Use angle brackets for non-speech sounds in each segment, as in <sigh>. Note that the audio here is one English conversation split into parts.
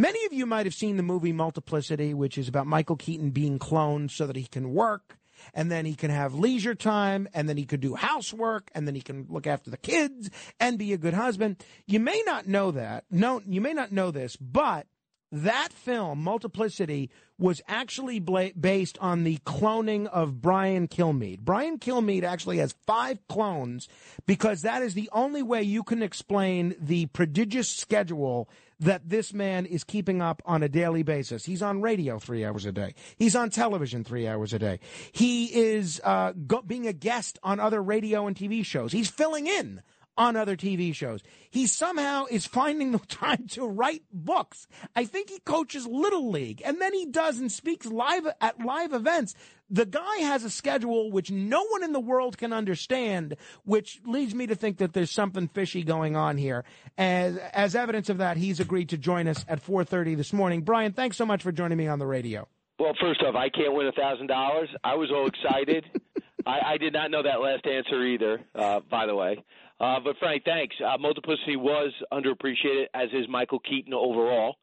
Many of you might have seen the movie Multiplicity, which is about Michael Keaton being cloned so that he can work and then he can have leisure time and then he could do housework and then he can look after the kids and be a good husband. You may not know that. No, you may not know this, but that film, Multiplicity, was actually bla- based on the cloning of Brian Kilmeade. Brian Kilmeade actually has five clones because that is the only way you can explain the prodigious schedule that this man is keeping up on a daily basis. He's on radio three hours a day. He's on television three hours a day. He is uh, go- being a guest on other radio and TV shows. He's filling in on other TV shows. He somehow is finding <laughs> the time to write books. I think he coaches Little League and then he does and speaks live at live events. The guy has a schedule which no one in the world can understand, which leads me to think that there's something fishy going on here. As, as evidence of that, he's agreed to join us at 4.30 this morning. Brian, thanks so much for joining me on the radio. Well, first off, I can't win a thousand dollars. I was all excited. <laughs> I, I did not know that last answer either. Uh, by the way, uh, but Frank, thanks. Uh, Multiplicity was underappreciated, as is Michael Keaton overall.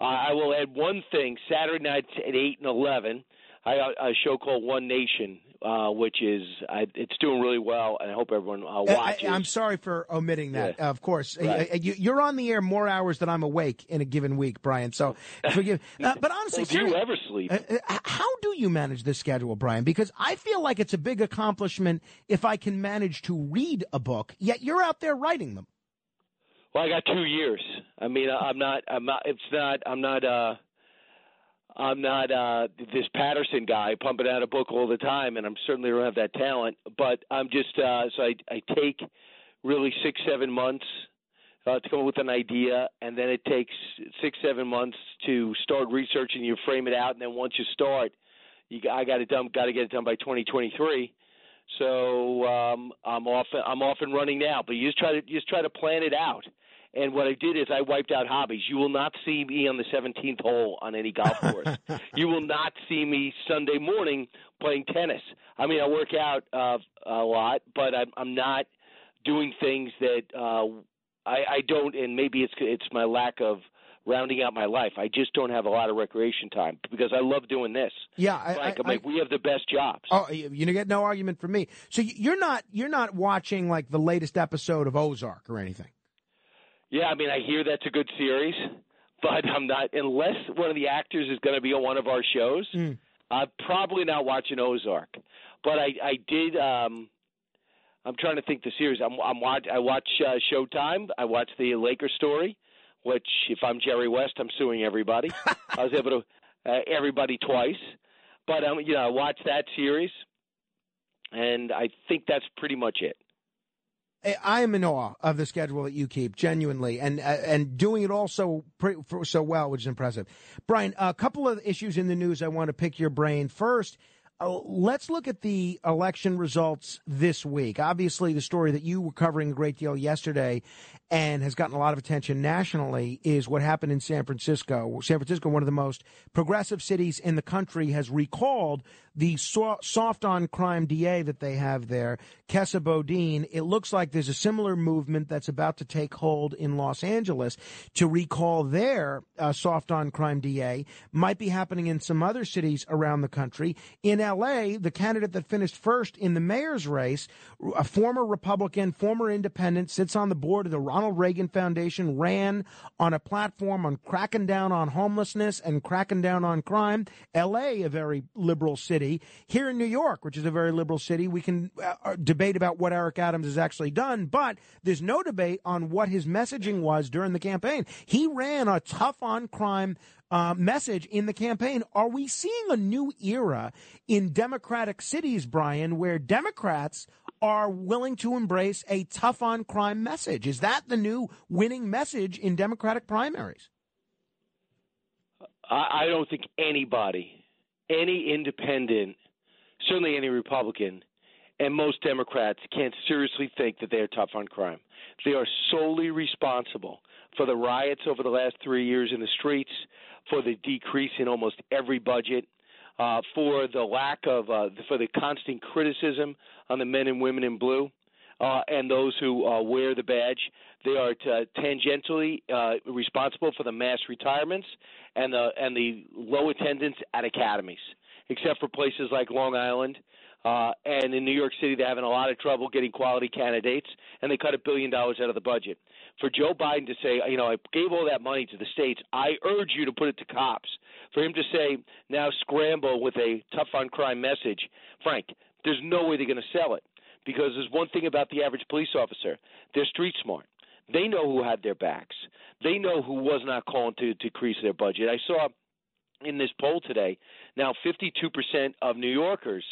Uh, I will add one thing: Saturday nights at eight and eleven, I got a show called One Nation, uh, which is I, it's doing really well, and I hope everyone uh, watches. I, am sorry for omitting that. Yeah. Of course, Right. Uh, you, you're on the air more hours than I'm awake in a given week, Brian. So <laughs> forgive. Uh, but honestly, Well, do you ever sleep? Uh, uh, how do you manage this schedule, Brian? Because I feel like it's a big accomplishment if I can manage to read a book, yet you're out there writing them. Well, I got two years. I mean, I'm not. I'm not. It's not. I'm not. uh I'm not uh this Patterson guy pumping out a book all the time, and I'm certainly don't have that talent. But I'm just. uh So I I take really six seven months uh, to come up with an idea, and then it takes six seven months to start researching. You frame it out, and then once you start, you I got it done. Got to get it done by 2023. So um, I'm off. I'm off and running now. But you just try to you just try to plan it out. And what I did is I wiped out hobbies. You will not see me on the 17th hole on any golf course. <laughs> you will not see me Sunday morning playing tennis. I mean, I work out uh, a lot, but I'm, I'm not doing things that uh, I, I don't. And maybe it's it's my lack of rounding out my life. I just don't have a lot of recreation time because I love doing this. Yeah, I, Like, I, I'm like, we have the best jobs. Oh, you you get no argument from me. So you're not you're not watching like the latest episode of Ozark or anything. Yeah, I mean, I hear that's a good series, but I'm not unless one of the actors is going to be on one of our shows. I'm probably not watching Ozark, but I I did. um I'm trying to think the series. I'm I'm watch I watch uh, Showtime. I watch the Laker story, which if I'm Jerry West, I'm suing everybody. <laughs> I was able to uh, everybody twice, but um you know I watched that series, and I think that's pretty much it. I- am in awe of the schedule that you keep, genuinely, and uh, and doing it all so so well, which is impressive. Brian, a couple of issues in the news I want to pick your brain. First, uh, let's look at the election results this week. Obviously, the story that you were covering a great deal yesterday and has gotten a lot of attention nationally is what happened in San Francisco. San Francisco, one of the most progressive cities in the country, has recalled the so- soft on crime DA that they have there, Chesa Boudin. It looks like there's a similar movement that's about to take hold in Los Angeles to recall their uh, soft on crime DA. Might be happening in some other cities around the country. In LA, the candidate that finished first in the mayor's race, a former Republican, former independent, sits on the board of the Ronald Reagan Foundation, ran on a platform on cracking down on homelessness and cracking down on crime. LA, a very liberal city. Here in New York, which is a very liberal city, we can uh, debate about what Eric Adams has actually done, but there's no debate on what his messaging was during the campaign. He ran a tough on crime uh, message in the campaign. Are we seeing a new era in Democratic cities, Brian, where Democrats are willing to embrace a tough on crime message? Is that the new winning message in Democratic primaries? I don't think anybody, any independent, certainly any Republican, and most Democrats can't seriously think that they are tough on crime. They are solely responsible for the riots over the last three years in the streets, for the decrease in almost every budget, uh, for the lack of, uh, for the constant criticism on the men and women in blue. Uh, and those who uh, wear the badge. They are t- tangentially uh, responsible for the mass retirements and the and the low attendance at academies, except for places like Long Island. Uh, and in New York City, they're having a lot of trouble getting quality candidates, and they cut a billion dollars out of the budget. For Joe Biden to say, you know, I gave all that money to the states, I urge you to put it to cops. For him to say, now scramble with a tough on crime message, Frank, there's no way they're going to sell it. Because there's one thing about the average police officer they're street smart. They know who had their backs. They know who was not calling to decrease their budget. I saw in this poll today, now 52% of New Yorkers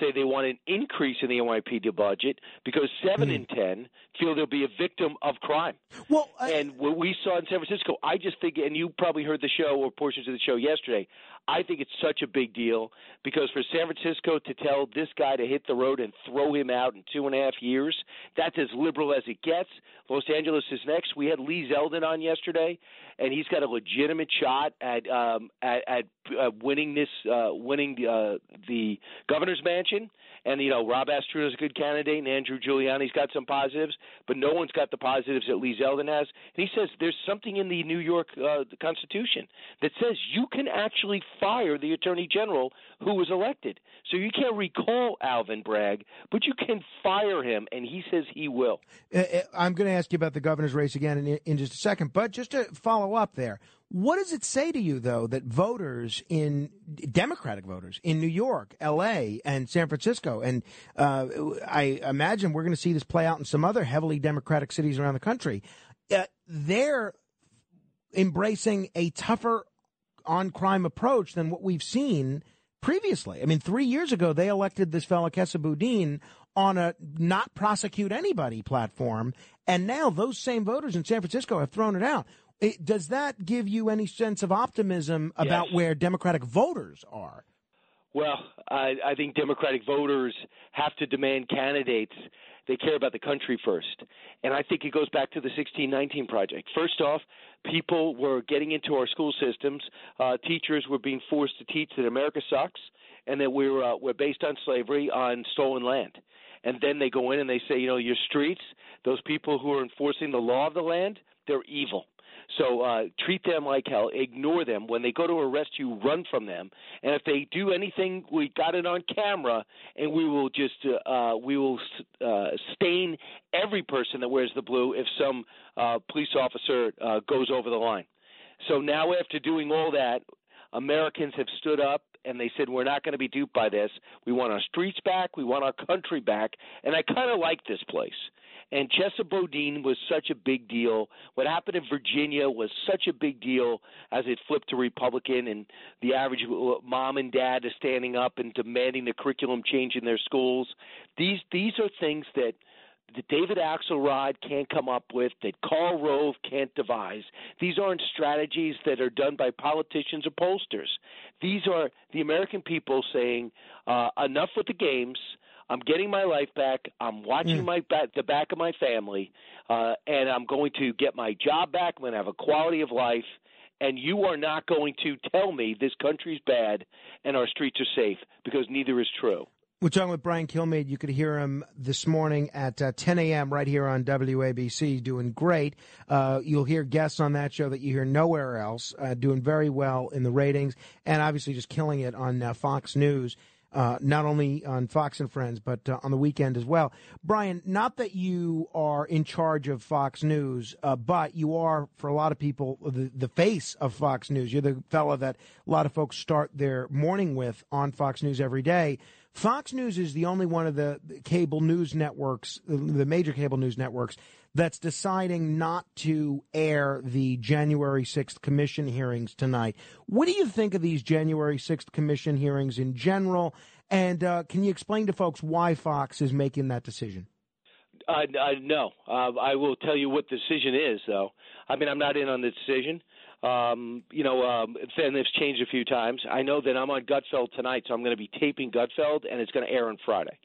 say they want an increase in the NYPD budget because 7 mm. in 10 feel they'll be a victim of crime. Well, I... and what we saw in San Francisco, I just think, and you probably heard the show or portions of the show yesterday, I think it's such a big deal because for San Francisco to tell this guy to hit the road and throw him out in two and a half years, that's as liberal as it gets. Los Angeles is next. We had Lee Zeldin on yesterday, and he's got a legitimate shot at um, at, at uh, winning this, uh, winning the, uh, the governor's mansion. And you know, Rob Astorino is a good candidate, and Andrew Giuliani's got some positives, but no one's got the positives that Lee Zeldin has. And he says there's something in the New York uh, the Constitution that says you can actually fire the Attorney General who was elected. So you can't recall Alvin Bragg, but you can fire him, and he says he will. Uh, uh, I'm going to ask you about the governor's race again in, in just a second, but just to follow up there, what does it say to you, though, that voters in Democratic voters in New York, L.A., and San Francisco, and uh, I imagine we're going to see this play out in some other heavily Democratic cities around the country, uh, they're embracing a tougher on crime approach than what we've seen previously. I mean, three years ago, they elected this fellow Chesa Boudin on a not prosecute anybody platform, and now those same voters in San Francisco have thrown it out. It, does that give you any sense of optimism about yes. where Democratic voters are? Well, I, I think Democratic voters have to demand candidates. They care about the country first. And I think it goes back to the 1619 Project. First off, people were getting into our school systems. Uh, teachers were being forced to teach that America sucks and that we're, uh, we're based on slavery on stolen land. And then they go in and they say, you know, your streets, those people who are enforcing the law of the land, they're evil so uh, treat them like hell. Ignore them. When they go to arrest you, run from them. And if they do anything, we got it on camera, and we will just uh, uh, we will uh, stain every person that wears the blue if some uh, police officer uh, goes over the line. So now, after doing all that, Americans have stood up and they said we're not going to be duped by this. We want our streets back. We want our country back. And I kind of like this place. And Chesa Boudin was such a big deal. What happened in Virginia was such a big deal as it flipped to Republican, and the average mom and dad is standing up and demanding the curriculum change in their schools. These these are things that that David Axelrod can't come up with, that Karl Rove can't devise. These aren't strategies that are done by politicians or pollsters. These are the American people saying, uh, enough with the games. I'm getting my life back. I'm watching mm. my back, the back of my family, uh, and I'm going to get my job back. I'm going to have a quality of life. And you are not going to tell me this country's bad and our streets are safe because neither is true. We're talking with Brian Kilmeade. You could hear him this morning at uh, 10 a.m. right here on WABC, doing great. Uh, you'll hear guests on that show that you hear nowhere else, uh, doing very well in the ratings, and obviously just killing it on uh, Fox News uh, not only on Fox and Friends, but uh, on the weekend as well. Brian, not that you are in charge of Fox News, uh, but you are, for a lot of people, the, the face of Fox News. You're the fellow that a lot of folks start their morning with on Fox News every day. Fox News is the only one of the cable news networks, the major cable news networks, that's deciding not to air the January 6th commission hearings tonight. What do you think of these January 6th commission hearings in general? And uh, can you explain to folks why Fox is making that decision? Uh, no, uh, I will tell you what the decision is, though. I mean, I'm not in on the decision. Um, you know, um, and it's changed a few times. I know that I'm on Gutfeld tonight, so I'm going to be taping Gutfeld, and it's going to air on Friday.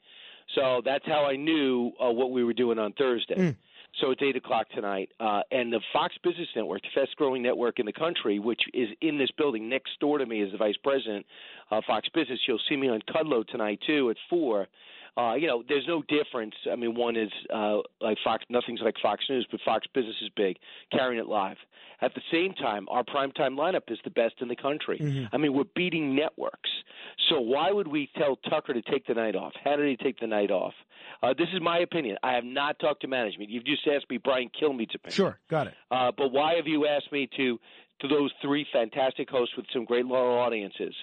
So that's how I knew uh, what we were doing on Thursday. Mm. So it's eight o'clock tonight, uh, and the Fox Business Network, the fast-growing network in the country, which is in this building next door to me as the vice president of Fox Business. You'll see me on Kudlow tonight too at four. Uh, you know, there's no difference. I mean, one is uh, like Fox, nothing's like Fox News, but Fox Business is big, carrying it live. At the same time, our primetime lineup is the best in the country. Mm-hmm. I mean, we're beating networks. So why would we tell Tucker to take the night off? How did he take the night off? Uh, this is my opinion. I have not talked to management. You've just asked me Brian Kilmeade's opinion. Sure, got it. Uh, but why have you asked me to to those three fantastic hosts with some great loyal audiences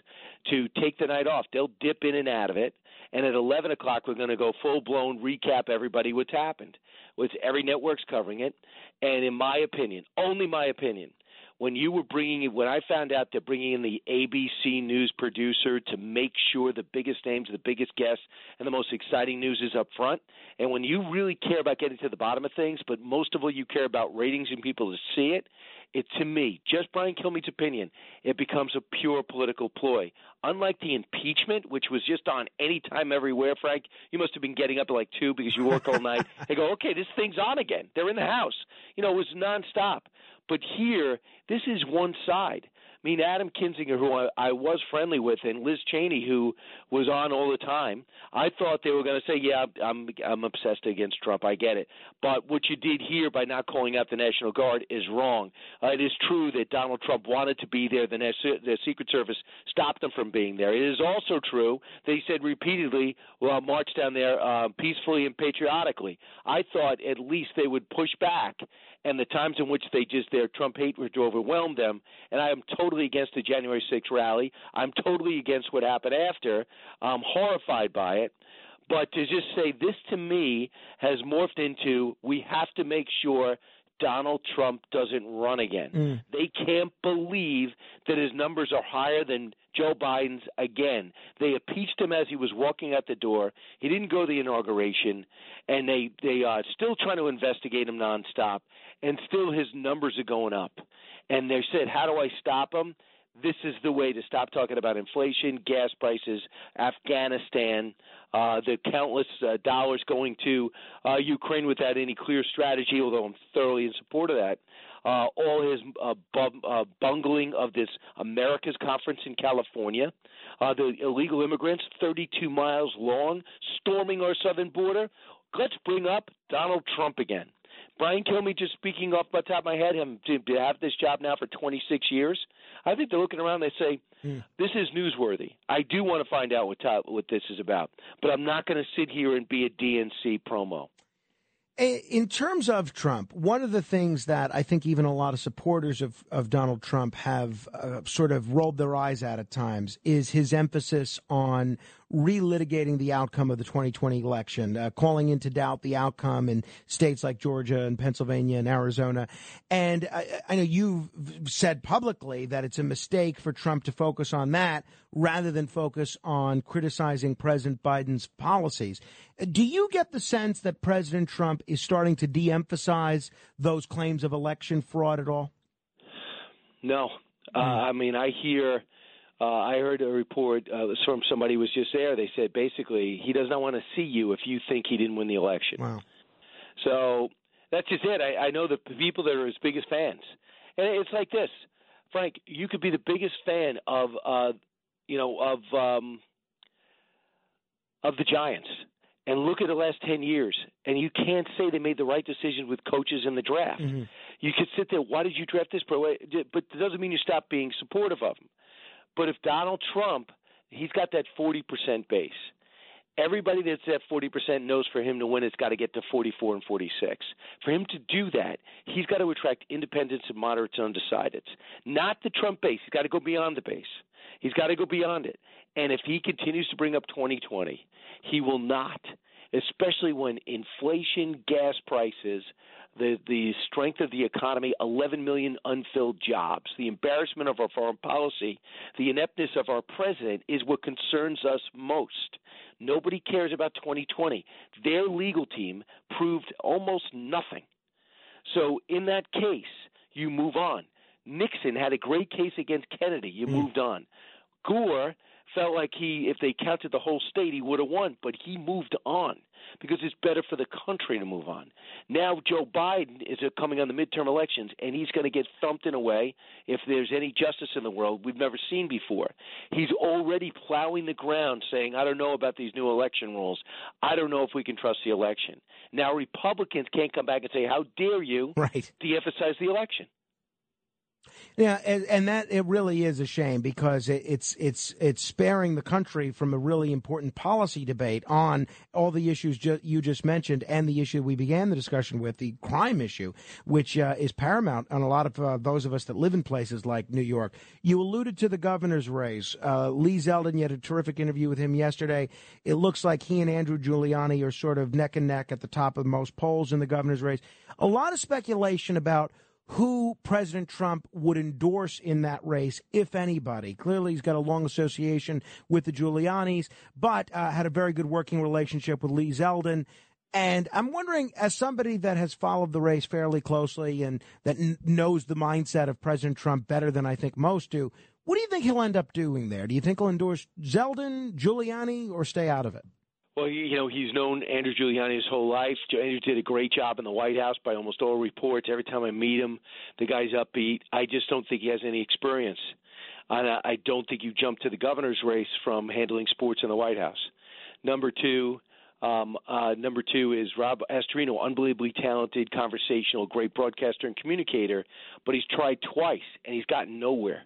to take the night off? They'll dip in and out of it. And at 11 o'clock, we're going to go full blown recap everybody what's happened. With every network's covering it, and in my opinion, only my opinion, when you were bringing when I found out they're bringing in the ABC News producer to make sure the biggest names, the biggest guests, and the most exciting news is up front, and when you really care about getting to the bottom of things, but most of all you care about ratings and people to see it, it to me, just Brian Kilmeade's opinion, it becomes a pure political ploy. Unlike the impeachment, which was just on anytime, everywhere, Frank, you must have been getting up at like two because you work all night. <laughs> They go, okay, this thing's on again. They're in the house. You know, it was nonstop. But here, this is one side. I mean, Adam Kinzinger, who I, I was friendly with, and Liz Cheney, who was on all the time. I thought they were going to say, "Yeah, I'm I'm obsessed against Trump. I get it." But what you did here by not calling out the National Guard is wrong. Uh, it is true that Donald Trump wanted to be there. The, the Secret Service stopped him from being there. It is also true he said repeatedly, "Well, march down there uh, peacefully and patriotically." I thought at least they would push back and the times in which they just their Trump hatred overwhelmed them. And I am totally against the January 6th rally. I'm totally against what happened after. I'm horrified by it. But to just say this to me has morphed into we have to make sure Donald Trump doesn't run again. Mm. They can't believe that his numbers are higher than Joe Biden's again. They impeached him as he was walking out the door. He didn't go to the inauguration, and they they are still trying to investigate him nonstop, and still his numbers are going up. And they said, "How do I stop him?" This is the way to stop talking about inflation, gas prices, Afghanistan, uh, the countless uh, dollars going to uh, Ukraine without any clear strategy, although I'm thoroughly in support of that. Uh, all his uh, bu- uh, bungling of this America's conference in California, the illegal immigrants, 32 miles long, storming our southern border. Let's bring up Donald Trump again. Brian Kilmeade, just speaking off the top of my head, him to have this job now for 26 years. I think they're looking around. They say, Mm. "This is newsworthy. I do want to find out what top, what this is about, but I'm not going to sit here and be a DNC promo." In terms of Trump, one of the things that I think even a lot of supporters of, of Donald Trump have uh, sort of rolled their eyes at at times is his emphasis on relitigating the outcome of the 2020 election, uh, calling into doubt the outcome in states like Georgia and Pennsylvania and Arizona. And I, I know you've said publicly that it's a mistake for Trump to focus on that rather than focus on criticizing President Biden's policies. Do you get the sense that President Trump is starting to de emphasize those claims of election fraud at all? No. Uh, I mean, I hear. Uh, I heard a report uh, from somebody who was just there. They said basically he does not want to see you if you think he didn't win the election. Wow. So that's just it. I, I know the people that are his biggest fans, and it's like this, Frank. You could be the biggest fan of, uh, you know, of um, of the Giants, and look at the last ten years, and you can't say they made the right decision with coaches in the draft. Mm-hmm. You could sit there. Why did you draft this pro? But it doesn't mean you stop being supportive of him. But if Donald Trump, he's got that forty percent base. Everybody that's at 40% knows for him to win, it's got to get to 44 and 46. For him to do that, he's got to attract independents and moderates and undecideds. Not the Trump base. He's got to go beyond the base. He's got to go beyond it. And if he continues to bring up 2020, he will not, especially when inflation, gas prices, the the strength of the economy, 11 million unfilled jobs, the embarrassment of our foreign policy, the ineptness of our president is what concerns us most. Nobody cares about 2020. Their legal team proved almost nothing. So in that case, you move on. Nixon had a great case against Kennedy. You Mm. moved on. Gore felt like he, if they counted the whole state, he would have won, but he moved on because it's better for the country to move on. Now Joe Biden is coming on the midterm elections, and he's going to get thumped in a way, if there's any justice in the world, we've never seen before. He's already plowing the ground, saying, "I don't know about these new election rules. I don't know if we can trust the election." Now Republicans can't come back and say, "How dare you?" Right. De-emphasize the election. Yeah, and, and, that it really is a shame because it, it's it's it's sparing the country from a really important policy debate on all the issues ju- you just mentioned and the issue we began the discussion with, the crime issue, which uh, is paramount on a lot of uh, those of us that live in places like New York. You alluded to the governor's race. Uh, Lee Zeldin, you had a terrific interview with him yesterday. It looks like he and Andrew Giuliani are sort of neck and neck at the top of most polls in the governor's race. A lot of speculation about who President Trump would endorse in that race, if anybody. Clearly, he's got a long association with the Giulianis, but uh, had a very good working relationship with Lee Zeldin. And I'm wondering, as somebody that has followed the race fairly closely and that n- knows the mindset of President Trump better than I think most do, what do you think he'll end up doing there? Do you think he'll endorse Zeldin, Giuliani, or stay out of it? Well, you know, he's known Andrew Giuliani his whole life. Andrew did a great job in the White House by almost all reports. Every time I meet him, the guy's upbeat. I just don't think he has any experience. And I don't think you jump to the governor's race from handling sports in the White House. Number two, um, uh, number two is Rob Astorino, unbelievably talented, conversational, great broadcaster and communicator, but he's tried twice and he's gotten nowhere.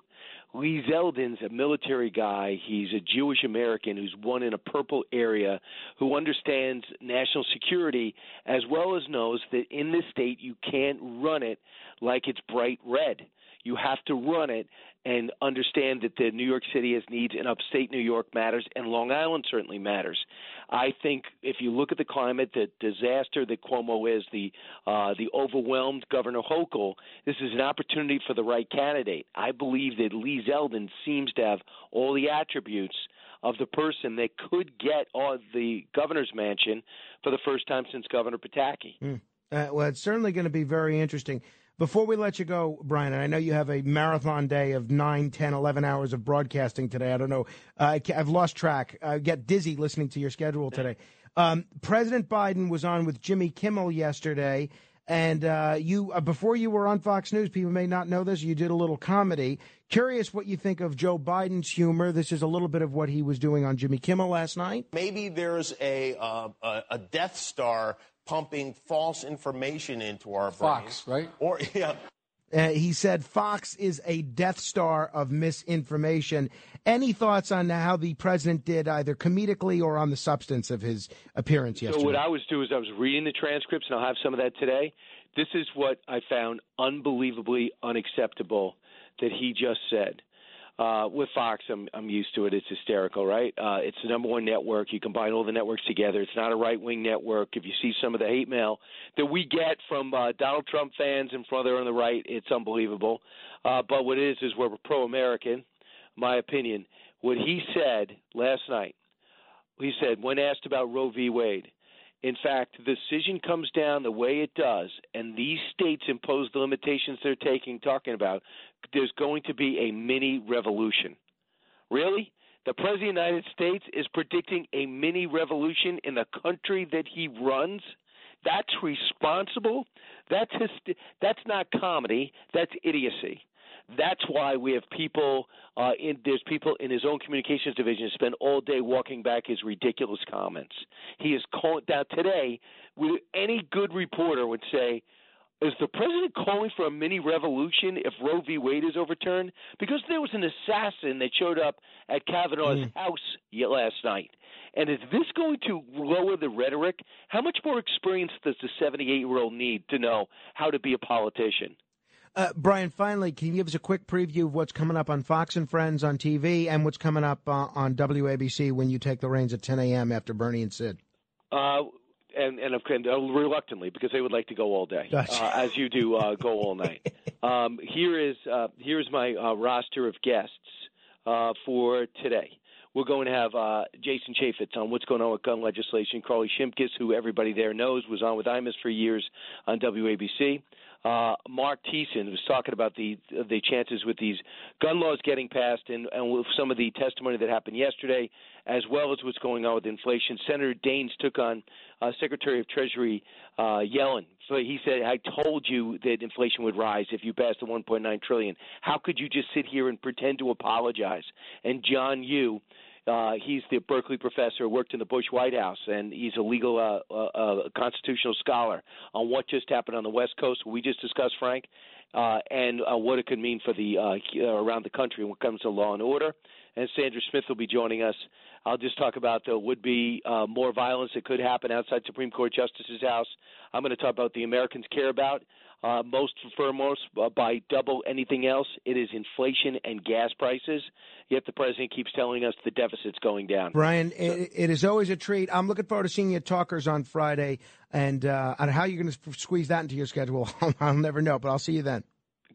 Lee Zeldin's a military guy. He's a Jewish American who's won in a purple area, who understands national security as well as knows that in this state you can't run it like it's bright red. You have to run it and understand that the New York City has needs and upstate New York matters and Long Island certainly matters. I think if you look at the climate, the disaster that Cuomo is, the uh, the overwhelmed Governor Hochul, this is an opportunity for the right candidate. I believe that Lee Zeldin seems to have all the attributes of the person that could get on the governor's mansion for the first time since Governor Pataki. Mm. Uh, well, it's certainly going to be very interesting. Before we let you go, Brian, and I know you have a marathon day of 9, 10, 11 hours of broadcasting today. I don't know. Uh, I've lost track. I get dizzy listening to your schedule today. Um, President Biden was on with Jimmy Kimmel yesterday. And uh, you, uh, before you were on Fox News, people may not know this. You did a little comedy. Curious what you think of Joe Biden's humor. This is a little bit of what he was doing on Jimmy Kimmel last night. Maybe there's a uh, a Death Star pumping false information into our brains. Fox, right? Or <laughs> yeah. Uh, he said Fox is a Death Star of misinformation. Any thoughts on how the president did, either comedically or on the substance of his appearance yesterday? So what I was doing is I was reading the transcripts, and I'll have some of that today. This is what I found unbelievably unacceptable that he just said. Uh, with Fox, I'm I'm used to it. It's hysterical, right? Uh, it's the number one network. You combine all the networks together. It's not a right wing network. If you see some of the hate mail that we get from uh, Donald Trump fans and from other on the right, it's unbelievable. Uh, but what it is is we're pro American. My opinion. What he said last night, he said when asked about Roe v. Wade. In fact, the decision comes down the way it does, and these states impose the limitations they're taking, talking about there's going to be a mini revolution. Really? The President of the United States is predicting a mini revolution in the country that he runs? That's responsible? That's his, that's not comedy, that's idiocy. That's why we have people uh, in there's people in his own communications division spend all day walking back his ridiculous comments. He is calling down today. Any good reporter would say is the president calling for a mini revolution if Roe v. Wade is overturned? Because there was an assassin that showed up at Kavanaugh's mm. house last night. And is this going to lower the rhetoric? How much more experience does the 78 year old need to know how to be a politician? Uh, Brian, finally, can you give us a quick preview of what's coming up on Fox and Friends on TV and what's coming up uh, on WABC when you take the reins at 10 a.m. after Bernie and Sid? Uh, and and, and uh, reluctantly because they would like to go all day, gotcha. uh, as you do uh, go all night. <laughs> Um, here is uh, here's my uh, roster of guests uh, for today. We're going to have uh, Jason Chaffetz on what's going on with gun legislation. Carly Shimkus, who everybody there knows, was on with Imus for years on WABC. Uh, Mark Thiessen was talking about the the chances with these gun laws getting passed and, and with some of the testimony that happened yesterday, as well as what's going on with inflation. Senator Daines took on uh, Secretary of Treasury uh, Yellen. So he said, "I told you that inflation would rise if you passed the 1.9 trillion. How could you just sit here and pretend to apologize?" And John Yoo uh, he's the Berkeley professor, worked in the Bush White House, and he's a legal uh, uh, uh, constitutional scholar on what just happened on the West Coast. We just discussed, Frank, uh, and uh, what it could mean for the uh, around the country when it comes to law and order. And Sandra Smith will be joining us. I'll just talk about the would be uh, more violence that could happen outside Supreme Court Justice's house. I'm going to talk about the Americans care about uh, most foremost uh, by double anything else, it is inflation and gas prices. Yet the president keeps telling us the deficit's going down. Brian, so, it, it is always a treat. I'm looking forward to seeing you at Talkers on Friday, and uh, on how you're going to squeeze that into your schedule, <laughs> I'll never know. But I'll see you then.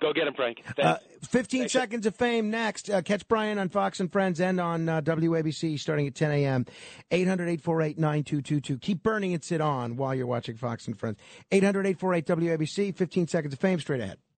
Go get him, Frank. Uh, 15 Thanks. seconds of fame next. Uh, catch Brian on Fox and Friends and on uh, WABC starting at 10 a.m. 800 848 9222. Keep Bernie and Sid on while you're watching Fox and Friends. 800 848 WABC. 15 seconds of fame straight ahead.